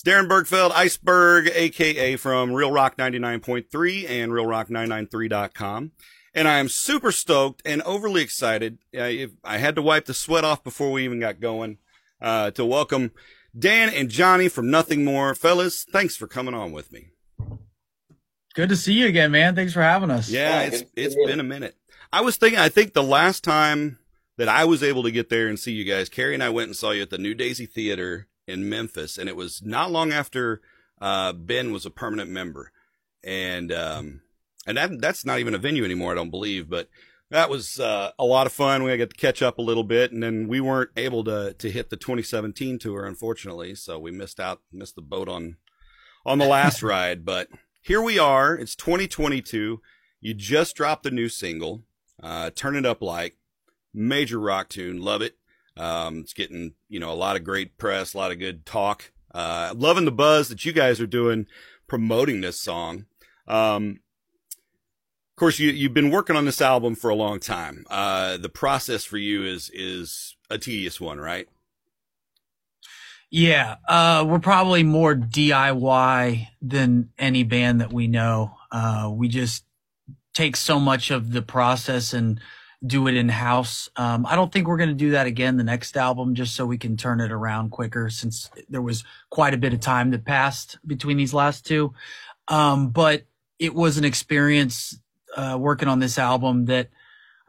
It's Darren Bergfeld, Iceberg, aka from Real Rock 99.3 and RealRock993.com. And I am super stoked and overly excited. I, I had to wipe the sweat off before we even got going uh, to welcome Dan and Johnny from Nothing More. Fellas, thanks for coming on with me. Good to see you again, man. Thanks for having us. Yeah, it's it's been a minute. I was thinking, I think the last time that I was able to get there and see you guys, Carrie and I went and saw you at the New Daisy Theater in Memphis, and it was not long after uh, Ben was a permanent member, and um, and that that's not even a venue anymore, I don't believe, but that was uh, a lot of fun. We got to catch up a little bit, and then we weren't able to to hit the 2017 tour, unfortunately, so we missed out, missed the boat on on the last ride. But here we are. It's 2022. You just dropped a new single, uh, "Turn It Up Like," major rock tune. Love it. Um, it's getting, you know, a lot of great press, a lot of good talk. Uh, loving the buzz that you guys are doing promoting this song. Um, of course, you, you've been working on this album for a long time. Uh, the process for you is, is a tedious one, right? Yeah. Uh, we're probably more DIY than any band that we know. Uh, we just take so much of the process and, do it in house. Um, I don't think we're going to do that again the next album, just so we can turn it around quicker, since there was quite a bit of time that passed between these last two. Um, but it was an experience uh, working on this album that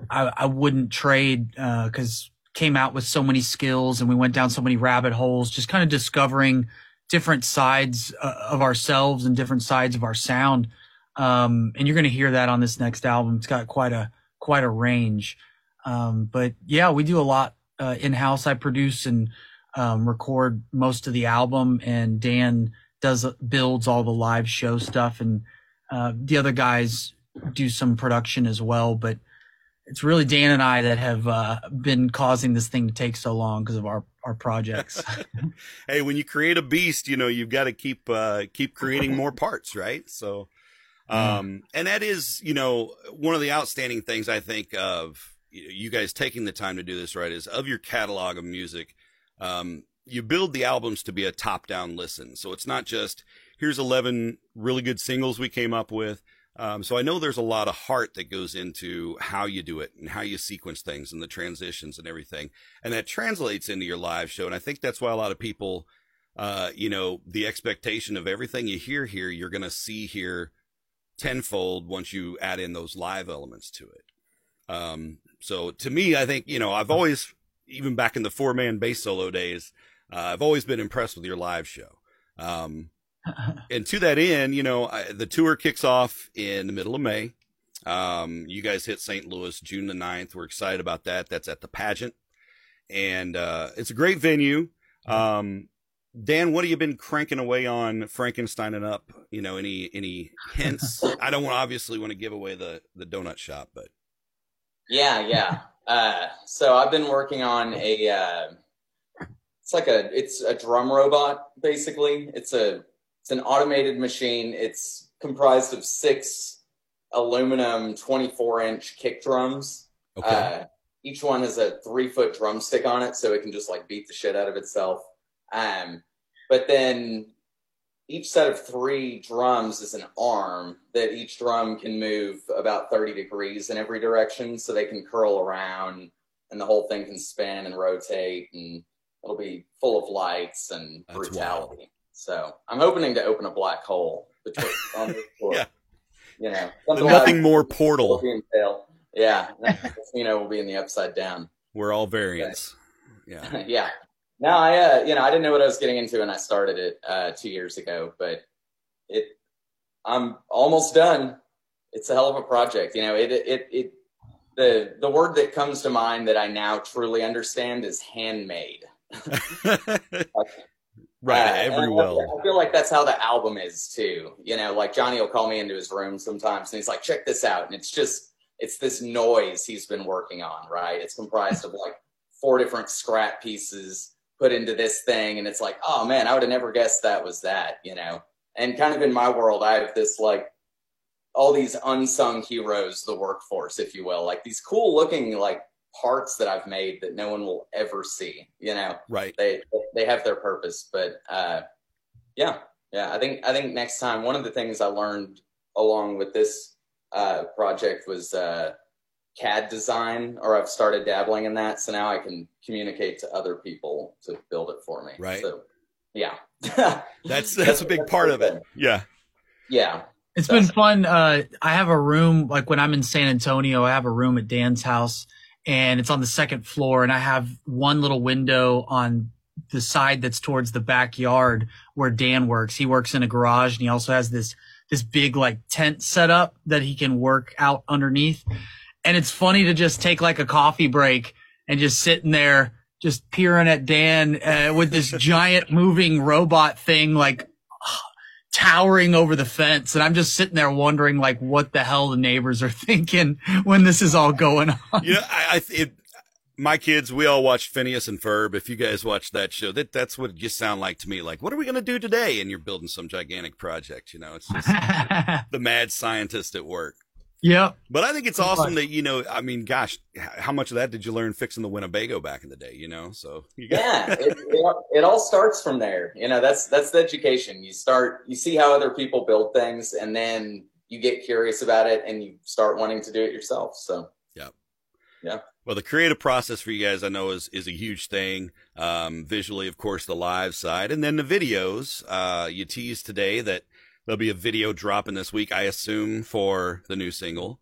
I, I wouldn't trade because uh, came out with so many skills and we went down so many rabbit holes, just kind of discovering different sides uh, of ourselves and different sides of our sound. Um, and you're going to hear that on this next album. It's got quite a quite a range. Um, but yeah, we do a lot uh, in house. I produce and um, record most of the album, and Dan does builds all the live show stuff, and uh, the other guys do some production as well. But it's really Dan and I that have uh, been causing this thing to take so long because of our our projects. hey, when you create a beast, you know you've got to keep uh, keep creating more parts, right? So. Um, and that is, you know, one of the outstanding things I think of you guys taking the time to do this right is of your catalog of music. Um, you build the albums to be a top down listen. So it's not just here's 11 really good singles we came up with. Um, so I know there's a lot of heart that goes into how you do it and how you sequence things and the transitions and everything. And that translates into your live show. And I think that's why a lot of people, uh, you know, the expectation of everything you hear here, you're going to see here tenfold once you add in those live elements to it. Um, so to me, I think, you know, I've always, even back in the four man bass solo days, uh, I've always been impressed with your live show. Um, and to that end, you know, I, the tour kicks off in the middle of May. Um, you guys hit St. Louis June the 9th. We're excited about that. That's at the pageant. And, uh, it's a great venue. Um, Dan, what have you been cranking away on Frankenstein and up? You know, any any hints? I don't want obviously want to give away the the donut shop, but yeah, yeah. Uh, so I've been working on a. Uh, it's like a it's a drum robot basically. It's a it's an automated machine. It's comprised of six aluminum 24 inch kick drums. Okay. Uh, each one has a three foot drumstick on it, so it can just like beat the shit out of itself. Um, but then each set of three drums is an arm that each drum can move about 30 degrees in every direction so they can curl around and the whole thing can spin and rotate and it'll be full of lights and That's brutality. Wild. So I'm hoping to open a black hole between on the floor. yeah. You know, nothing more portal. Yeah, you know, we'll be in the upside down. We're all variants. Yeah. yeah. No, I uh, you know I didn't know what I was getting into when I started it uh, two years ago, but it I'm almost done. It's a hell of a project. You know, it it it the the word that comes to mind that I now truly understand is handmade. right, uh, every well. I feel like that's how the album is too. You know, like Johnny will call me into his room sometimes and he's like, "Check this out," and it's just it's this noise he's been working on. Right, it's comprised of like four different scrap pieces put into this thing and it's like oh man i would have never guessed that was that you know and kind of in my world i have this like all these unsung heroes the workforce if you will like these cool looking like parts that i've made that no one will ever see you know right they they have their purpose but uh Yeah, yeah. I think I think next time one of the things I learned along with this uh, project was uh, CAD design, or I've started dabbling in that. So now I can communicate to other people to build it for me. Right. So, yeah. that's that's a big part of it. Yeah. Yeah. It's been fun. Uh, I have a room, like when I'm in San Antonio, I have a room at Dan's house and it's on the second floor and I have one little window on the side that's towards the backyard where Dan works. He works in a garage and he also has this, this big like tent set up that he can work out underneath. And it's funny to just take like a coffee break and just sitting there, just peering at Dan uh, with this giant moving robot thing, like towering over the fence. And I'm just sitting there wondering, like, what the hell the neighbors are thinking when this is all going on. Yeah, I, I it, my kids, we all watch Phineas and Ferb. If you guys watch that show, that that's what it just sound like to me. Like, what are we going to do today? And you're building some gigantic project. You know, it's just the mad scientist at work. Yep. But I think it's awesome that, you know, I mean, gosh, how much of that did you learn fixing the Winnebago back in the day, you know? So, you got- yeah, it, it, it, all starts from there. You know, that's, that's the education. You start, you see how other people build things and then you get curious about it and you start wanting to do it yourself. So, yeah. Yeah. Well, the creative process for you guys, I know is, is a huge thing. Um, visually, of course, the live side and then the videos, uh, you teased today that, There'll be a video dropping this week, I assume, for the new single.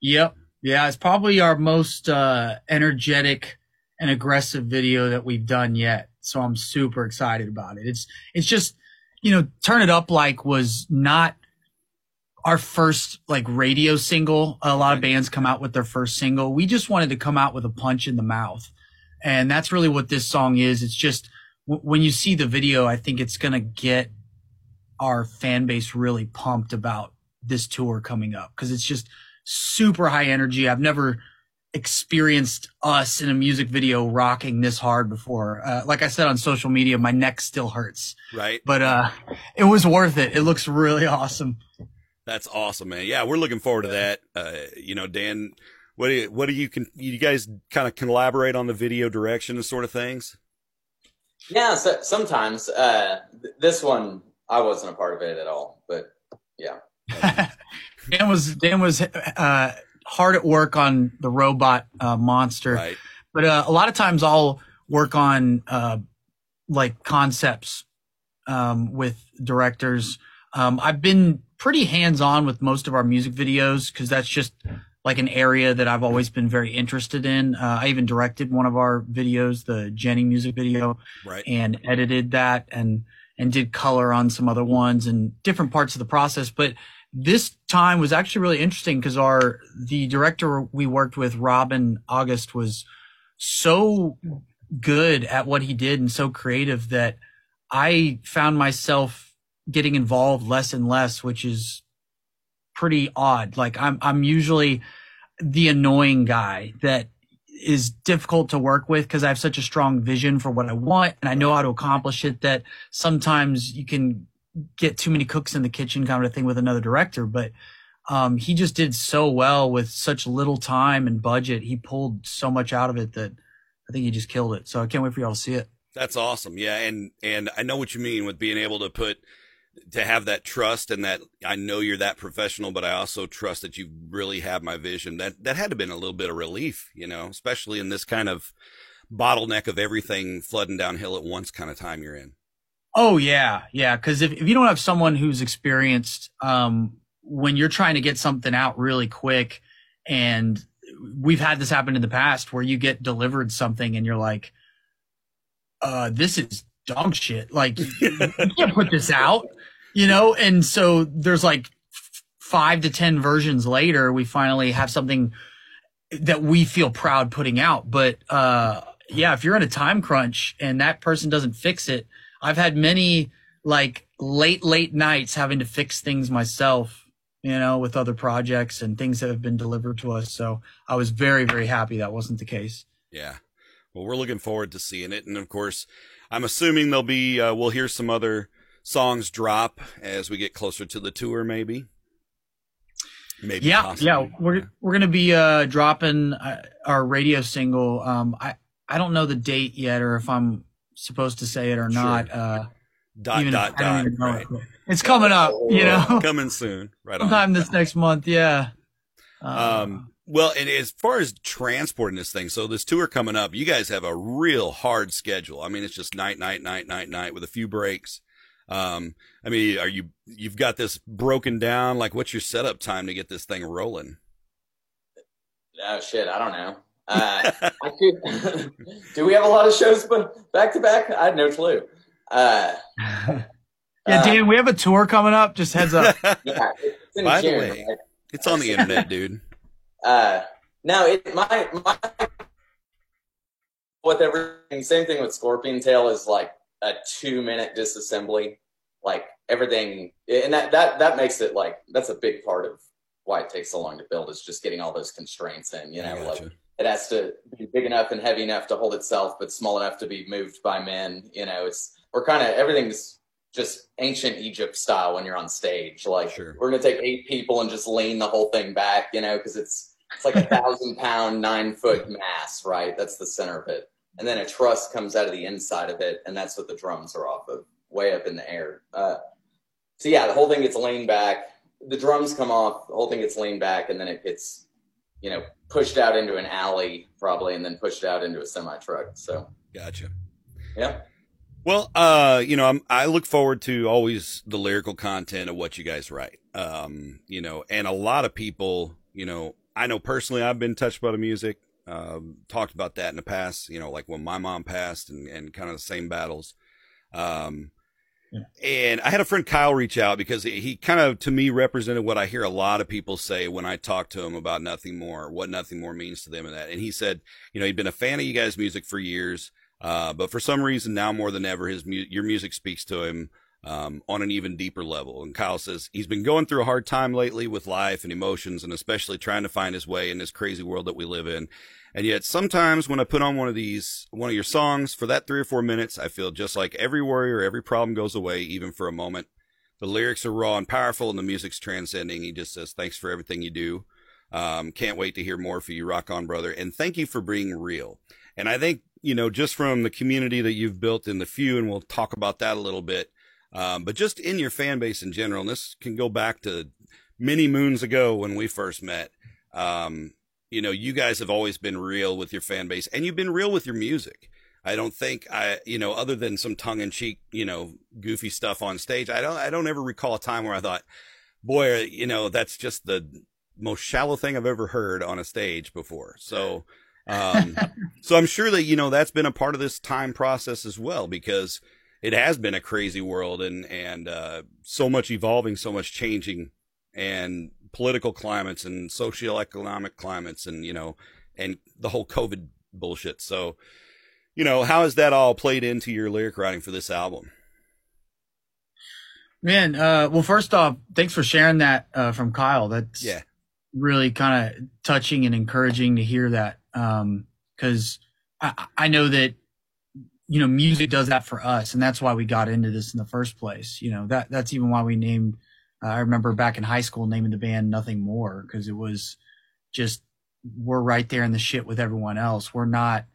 Yep. Yeah, it's probably our most uh, energetic and aggressive video that we've done yet. So I'm super excited about it. It's it's just, you know, Turn It Up Like was not our first like radio single. A lot of bands come out with their first single. We just wanted to come out with a punch in the mouth. And that's really what this song is. It's just w- when you see the video, I think it's going to get our fan base really pumped about this tour coming up because it's just super high energy. I've never experienced us in a music video rocking this hard before. Uh, like I said on social media, my neck still hurts. Right. But uh, it was worth it. It looks really awesome. That's awesome, man. Yeah, we're looking forward to that. Uh, you know, Dan, what do you, what do you can you guys kind of collaborate on the video direction and sort of things? Yeah, so sometimes uh, th- this one I wasn't a part of it at all, but yeah. Dan was Dan was uh, hard at work on the robot uh, monster, right. but uh, a lot of times I'll work on uh, like concepts um, with directors. Um, I've been pretty hands on with most of our music videos because that's just like an area that I've always been very interested in. Uh, I even directed one of our videos, the Jenny music video, right. and edited that and and did color on some other ones and different parts of the process. But this time was actually really interesting because our the director we worked with, Robin August, was so good at what he did and so creative that I found myself getting involved less and less, which is pretty odd. Like I'm I'm usually the annoying guy that is difficult to work with because I have such a strong vision for what I want and I know how to accomplish it that sometimes you can get too many cooks in the kitchen kind of thing with another director. But um, he just did so well with such little time and budget. He pulled so much out of it that I think he just killed it. So I can't wait for y'all to see it. That's awesome. Yeah. And, and I know what you mean with being able to put, to have that trust and that I know you're that professional, but I also trust that you really have my vision. That that had to been a little bit of relief, you know, especially in this kind of bottleneck of everything flooding downhill at once kind of time you're in. Oh yeah, yeah. Because if, if you don't have someone who's experienced, um, when you're trying to get something out really quick, and we've had this happen in the past where you get delivered something and you're like, uh, this is dog shit. Like you can't put this out you know, and so there's like five to 10 versions later, we finally have something that we feel proud putting out. But, uh, yeah, if you're in a time crunch and that person doesn't fix it, I've had many like late, late nights having to fix things myself, you know, with other projects and things that have been delivered to us. So I was very, very happy that wasn't the case. Yeah. Well, we're looking forward to seeing it. And of course, I'm assuming there'll be, uh, we'll hear some other songs drop as we get closer to the tour, maybe. Maybe. Yeah, possibly. yeah. We're we're gonna be uh, dropping uh, our radio single. Um, I I don't know the date yet, or if I'm supposed to say it or not. Uh, Dot Even dot dot. Right. it. It's coming up, you know, Coming soon. Right on. sometime this next month. Yeah. Uh, Um, well, and as far as transporting this thing, so this tour coming up, you guys have a real hard schedule. I mean, it's just night, night, night, night, night with a few breaks. Um, I mean, are you, you've got this broken down? Like, what's your setup time to get this thing rolling? Oh shit, I don't know. Uh, I do we have a lot of shows but back to back? I had no clue. Uh, yeah, uh, Dan, we have a tour coming up. Just heads up. yeah, it's in By the June. way- it's on the internet, dude. Uh, no, it my my with everything. Same thing with Scorpion Tail is like a two minute disassembly. Like everything, and that that that makes it like that's a big part of why it takes so long to build is just getting all those constraints in. You know, like it has to be big enough and heavy enough to hold itself, but small enough to be moved by men. You know, it's we're kind of everything's just ancient Egypt style when you're on stage. Like Sure. we're gonna take eight people and just lean the whole thing back. You know, because it's it's like a thousand pound, nine foot mass, right? That's the center of it, and then a truss comes out of the inside of it, and that's what the drums are off of, way up in the air. Uh, so yeah, the whole thing gets leaned back. The drums come off, the whole thing gets leaned back, and then it gets you know, pushed out into an alley probably, and then pushed out into a semi truck. So Gotcha. yeah, Well, uh, you know, I'm, I look forward to always the lyrical content of what you guys write. Um, you know, and a lot of people, you know, I know personally I've been touched by the music, um, talked about that in the past, you know, like when my mom passed and, and kind of the same battles. Um, Yeah. and I had a friend Kyle reach out because he, kind of to me represented what I hear a lot of people say when I talk to him about nothing more, what nothing more means to them and that. And he said, you know, he'd been a fan of you guys' music for years. Uh, but for some reason now more than ever, his mu- your music speaks to him um, on an even deeper level. And Kyle says he's been going through a hard time lately with life and emotions, and especially trying to find his way in this crazy world that we live in. And yet, sometimes when I put on one of these, one of your songs for that three or four minutes, I feel just like every worry or every problem goes away, even for a moment. The lyrics are raw and powerful, and the music's transcending. He just says, "Thanks for everything you do. Um, can't wait to hear more for you, rock on, brother, and thank you for being real." And I think you know, just from the community that you've built in the few, and we'll talk about that a little bit. Um, but just in your fan base in general, and this can go back to many moons ago when we first met. Um, you know, you guys have always been real with your fan base, and you've been real with your music. I don't think I, you know, other than some tongue in cheek, you know, goofy stuff on stage, I don't, I don't ever recall a time where I thought, boy, you know, that's just the most shallow thing I've ever heard on a stage before. So, um, so I'm sure that, you know, that's been a part of this time process as well, because it has been a crazy world and, and, uh, so much evolving, so much changing and political climates and socioeconomic climates and, you know, and the whole COVID bullshit. So, you know, how has that all played into your lyric writing for this album? Man, uh, well, first off, thanks for sharing that uh, from Kyle. That's Yeah. really kind of touching and encouraging to hear that. Um, cause I, I know that, you know, music does that for us. And that's why we got into this in the first place. You know, that, that's even why we named, uh, I remember back in high school naming the band Nothing More because it was just, we're right there in the shit with everyone else. We're not,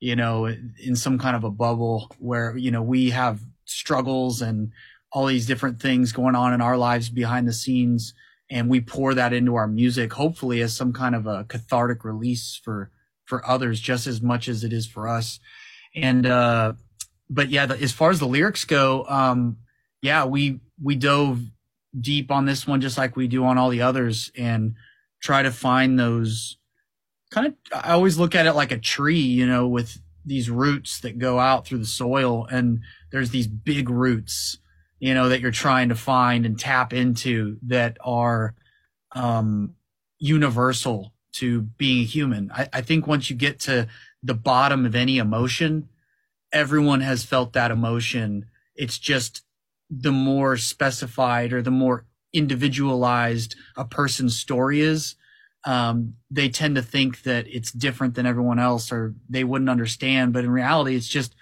you know, in some kind of a bubble where, you know, we have struggles and all these different things going on in our lives behind the scenes and we pour that into our music hopefully as some kind of a cathartic release for for others just as much as it is for us and uh but yeah the, as far as the lyrics go um yeah we we dove deep on this one just like we do on all the others and try to find those kind of i always look at it like a tree you know with these roots that go out through the soil and there's these big roots you know that you're trying to find and tap into that are um universal to being human. I, I think once you get to the bottom of any emotion. Everyone has felt that emotion. It's just the more specified or the more individualized a person's story is um, they tend to think that it's different than everyone else or they wouldn't understand. But in reality it's just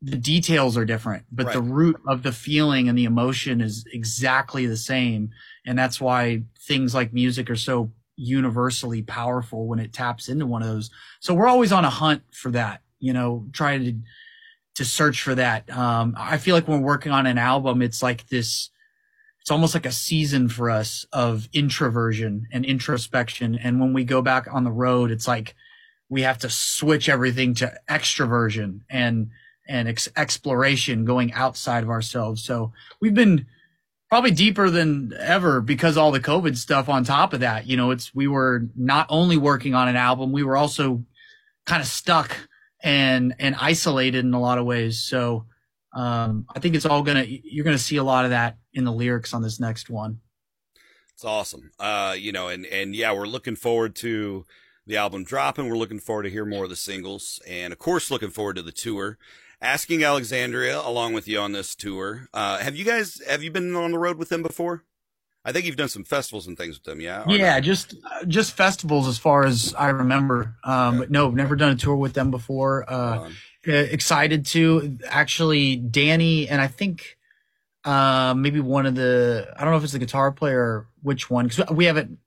the details are different but the root of the feeling and the emotion is exactly the same. And that's why things like music are so universally powerful when it taps into one of those so we're always on a hunt for that you know trying to to search for that. Um, I feel like when we're working on an album, it's like this, it's almost like a season for us of introversion and introspection. And when we go back on the road, it's like we have to switch everything to extroversion and, and ex- exploration going outside of ourselves. So we've been probably deeper than ever because all the COVID stuff on top of that. You know, it's, we were not only working on an album, we were also kind of stuck and and isolated in a lot of ways. So um, I think it's all gonna you're gonna see a lot of that in the lyrics on this next one. It's awesome. Uh, you know, and and yeah, we're looking forward to the album dropping. We're looking forward to hear more of the singles, and of course, looking forward to the tour. Asking Alexandria along with you on this tour. Uh, have you guys have you been on the road with them before? I think you've done some festivals and things with them, yeah. yeah, not? just just festivals as far as I remember. Um, But no, never done a tour with them before. Uh, excited to actually Danny and I think uh, maybe one of the I don't know if it's the guitar player or which one because we haven't.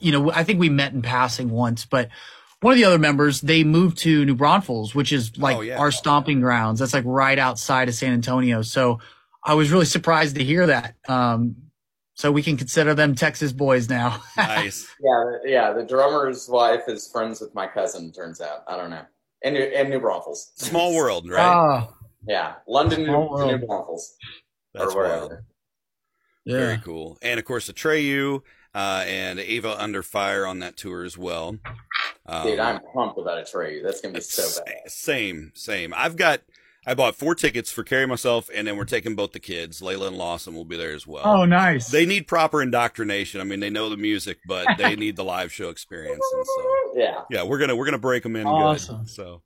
You know, I think we met in passing once, but one of the other members they moved to New Braunfels, which is like oh, yeah. our stomping grounds. That's like right outside of San Antonio. So I was really surprised to hear that. Um, so we can consider them Texas boys now. nice. Yeah, yeah. The drummer's wife is friends with my cousin. Turns out, I don't know. And New, and New Braunfels. Small world, right? Oh. Yeah, London, New, New Braunfels. That's wild. Yeah. Very cool. And of course, Atreyu uh, and Ava Under Fire on that tour as well. Um, Dude, I'm pumped about Atreyu. That's gonna be so bad. Same, same. I've got I bought four tickets for Carrie myself, and then we're taking both the kids. Layla and Lawson will be there as well. Oh, nice. They need proper indoctrination. I mean, they know the music, but they need the live show experience. And so, yeah, yeah, we're gonna we're gonna break them in awesome. good. So,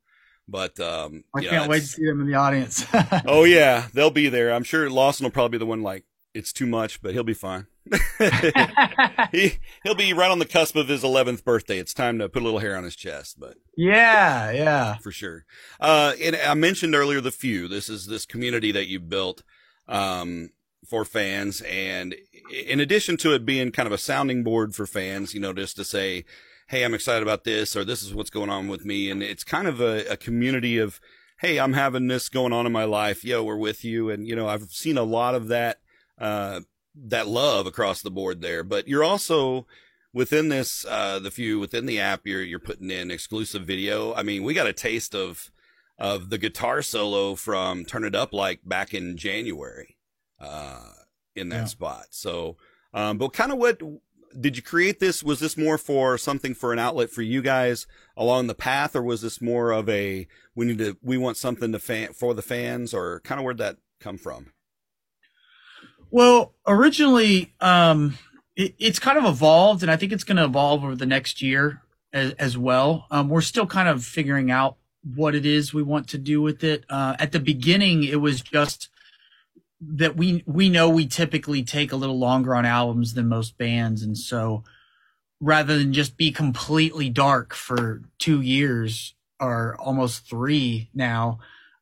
but um, I can't wait to see them in the audience. oh yeah, they'll be there. I'm sure Lawson will probably be the one like it's too much, but he'll be fine. he he'll be right on the cusp of his 11th birthday. It's time to put a little hair on his chest, but yeah, yeah, for sure. Uh, and I mentioned earlier the few. This is this community that you built um, for fans, and in addition to it being kind of a sounding board for fans, you know, just to say, "Hey, I'm excited about this," or "This is what's going on with me," and it's kind of a, a community of, "Hey, I'm having this going on in my life. Yo, we're with you," and you know, I've seen a lot of that. Uh, that love across the board there. But you're also within this, uh, the few within the app, you're you're putting in exclusive video. I mean, we got a taste of of the guitar solo from Turn It Up like back in January, uh, in that yeah. spot. So, um, but kind of what did you create this? Was this more for something for an outlet for you guys along the path, or was this more of a we need to we want something to fan for the fans, or kind of where'd that come from? Well, originally, um, it, it's kind of evolved, and I think it's going to evolve over the next year as, as well. Um, we're still kind of figuring out what it is we want to do with it. Uh, at the beginning, it was just that we we know we typically take a little longer on albums than most bands, and so rather than just be completely dark for two years or almost three now,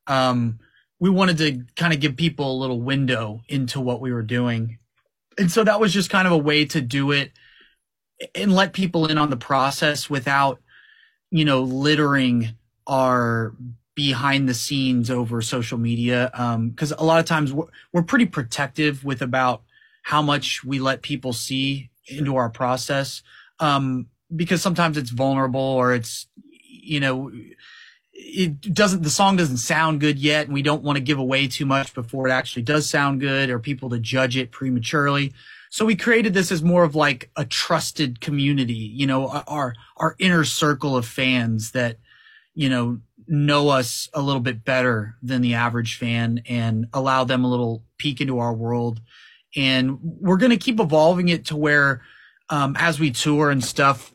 um, we wanted to kind of give people a little window into what we were doing. And so that was just kind of a way to do it and let people in on the process without, you know, littering our behind the scenes over social media. Um, cause a lot of times we're, we're pretty protective with about how much we let people see into our process. Um, because sometimes it's vulnerable or it's, you know, it doesn't the song doesn't sound good yet and we don't want to give away too much before it actually does sound good or people to judge it prematurely. So we created this as more of like a trusted community you know our our inner circle of fans that you know know us a little bit better than the average fan and allow them a little peek into our world. And we're going to keep evolving it to where um, as we tour and stuff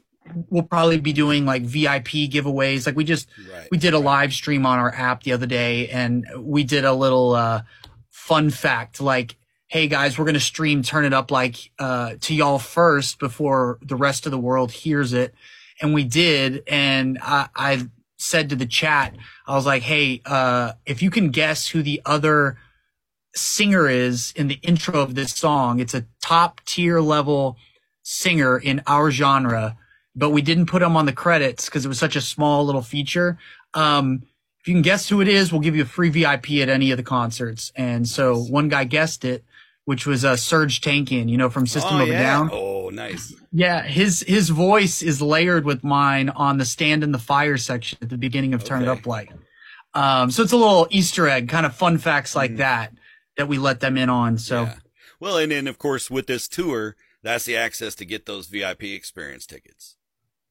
we'll probably be doing like VIP giveaways. Like we just right, we did a live stream on our app the other day, and we did a little uh, fun fact like. Hey guys, we're gonna stream "Turn It Up" like uh, to y'all first before the rest of the world hears it, and we did. And I, I said to the chat, I was like, "Hey, uh, if you can guess who the other singer is in the intro of this song, it's a top tier level singer in our genre but we didn't put him on the credits because it was such a small little feature. Um, if you can guess who it is, we'll give you a free VIP at any of the concerts. And so one guy guessed it, which was uh, Serj Tankian, you know, from System oh, of a yeah. Down. Oh, nice. Yeah, his his voice is layered with mine on the Stand in the Fire section at the beginning of Turn It Up Like. Um, so it's a little Easter egg, kind of fun facts like Mm. that that we let them in on. So Yeah. Well, and then of course with this tour, that's the access to get those VIP experience tickets.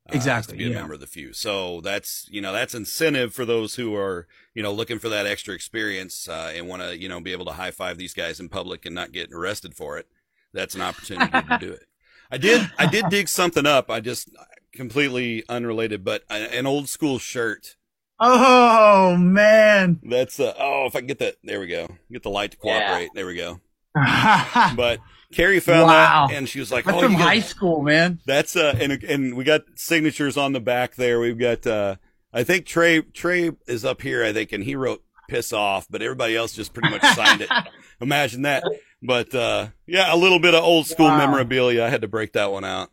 Uh, Exactly, to be a member of the few. So that's you know that's incentive for those who are you know looking for that extra experience uh, and want to you know be able to high five these guys in public and not get arrested for it. That's an opportunity to do it. I did I did dig something up. I just completely unrelated, but a- an old school shirt. Oh man. That's uh, oh if I can get that there we go get the light to Yeah. cooperate there we go. But Carrie found Wow. that and she was like, oh, from you got- high school, man. That's uh and and we got signatures on the back there. We've got uh I think Trey Trey is up here, I think, and he wrote piss off, but everybody else just pretty much signed it. Imagine that. But uh yeah, a little bit of old school Wow. memorabilia. I had to break that one out.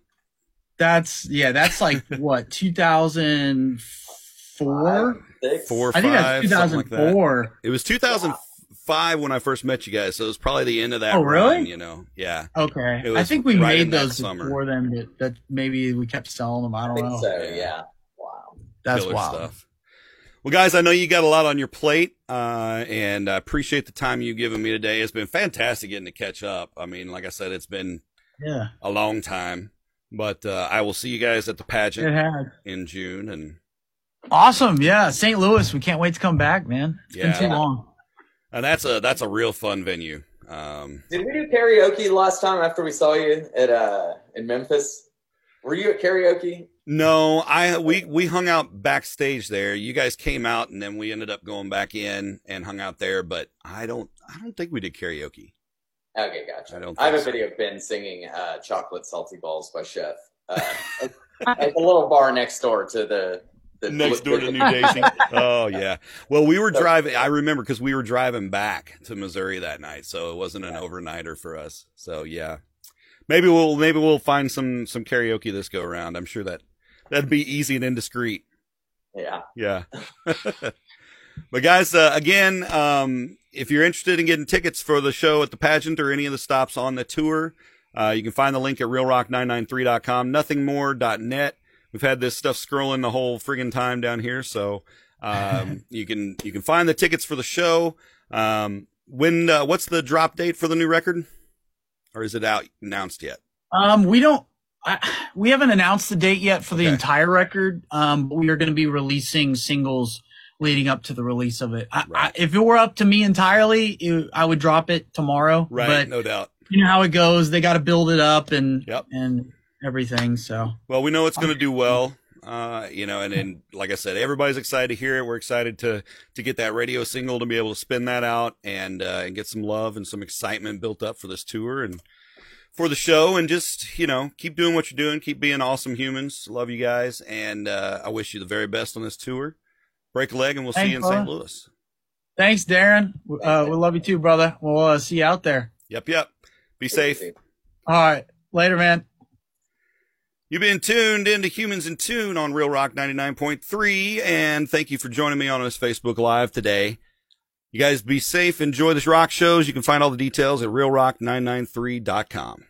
That's yeah, that's like what, 2004? Six. Four I think that's five, something like that. 2004. It was 2005 when I first met you guys, so it was probably the end of that Oh, really? run, you know. Yeah. Okay. I think we right made those summer. before then, but that maybe we kept selling them. I I don't think know. so. Yeah. Yeah. Wow. That's killer wild. stuff. Well, guys, I know you got a lot on your plate, uh, and I appreciate the time you've given me today. It's been fantastic getting to catch up. I mean, like I said, it's been Yeah, a long time, but uh, I will see you guys at the pageant in June, and Awesome. Yeah, St. Louis. We can't wait to come back, man. It's Yeah. been too long. And that's a that's a real fun venue. Um, Did we do karaoke last time after we saw you at uh in Memphis? Were you at karaoke? no, I we we hung out backstage there. You guys came out, and then we ended up going back in and hung out there. But I don't I don't think we did karaoke. Okay, gotcha. I don't I have a video of Ben singing uh, "Chocolate Salty Balls" by Chef uh, at the little bar next door to the next door to New Daisy. Oh yeah. Well, we were driving. I remember because we were driving back to Missouri that night, so it wasn't an overnighter for us. So yeah, maybe we'll maybe we'll find some some karaoke this go around. I'm sure that that'd be easy and indiscreet. Yeah. Yeah. but guys, uh, again, um, if you're interested in getting tickets for the show at the pageant or any of the stops on the tour, uh, you can find the link at realrock993.com, nothingmore.net. We've had this stuff scrolling the whole friggin' time down here, so um, you can you can find the tickets for the show. Um, when uh, what's the drop date for the new record, or is it out announced yet? Um, we don't. I, we haven't announced the date yet for the Okay. entire record. Um, but we are going to be releasing singles leading up to the release of it. I, I, if it were up to me entirely, it, I would drop it tomorrow. Right, But no doubt. you know how it goes. They got to build it up and Yep. and everything. So Well, we know it's going to do well. Uh, you know, and, and like I said, everybody's excited to hear it. We're excited to to get that radio single to be able to spin that out and uh, and get some love and some excitement built up for this tour and for the show. And just you know, keep doing what you're doing. Keep being awesome humans. Love you guys, and uh, I wish you the very best on this tour. Break a leg, and we'll see you in St. Louis. thanks, Darren. Uh, we love you too, brother. We'll uh, see you out there. Yep, yep. Be safe. All right, later, man. You've been tuned into Humans in Tune on Real Rock 99.3, and thank you for joining me on this Facebook Live today. You guys be safe, enjoy this rock shows. You can find all the details at realrock993.com.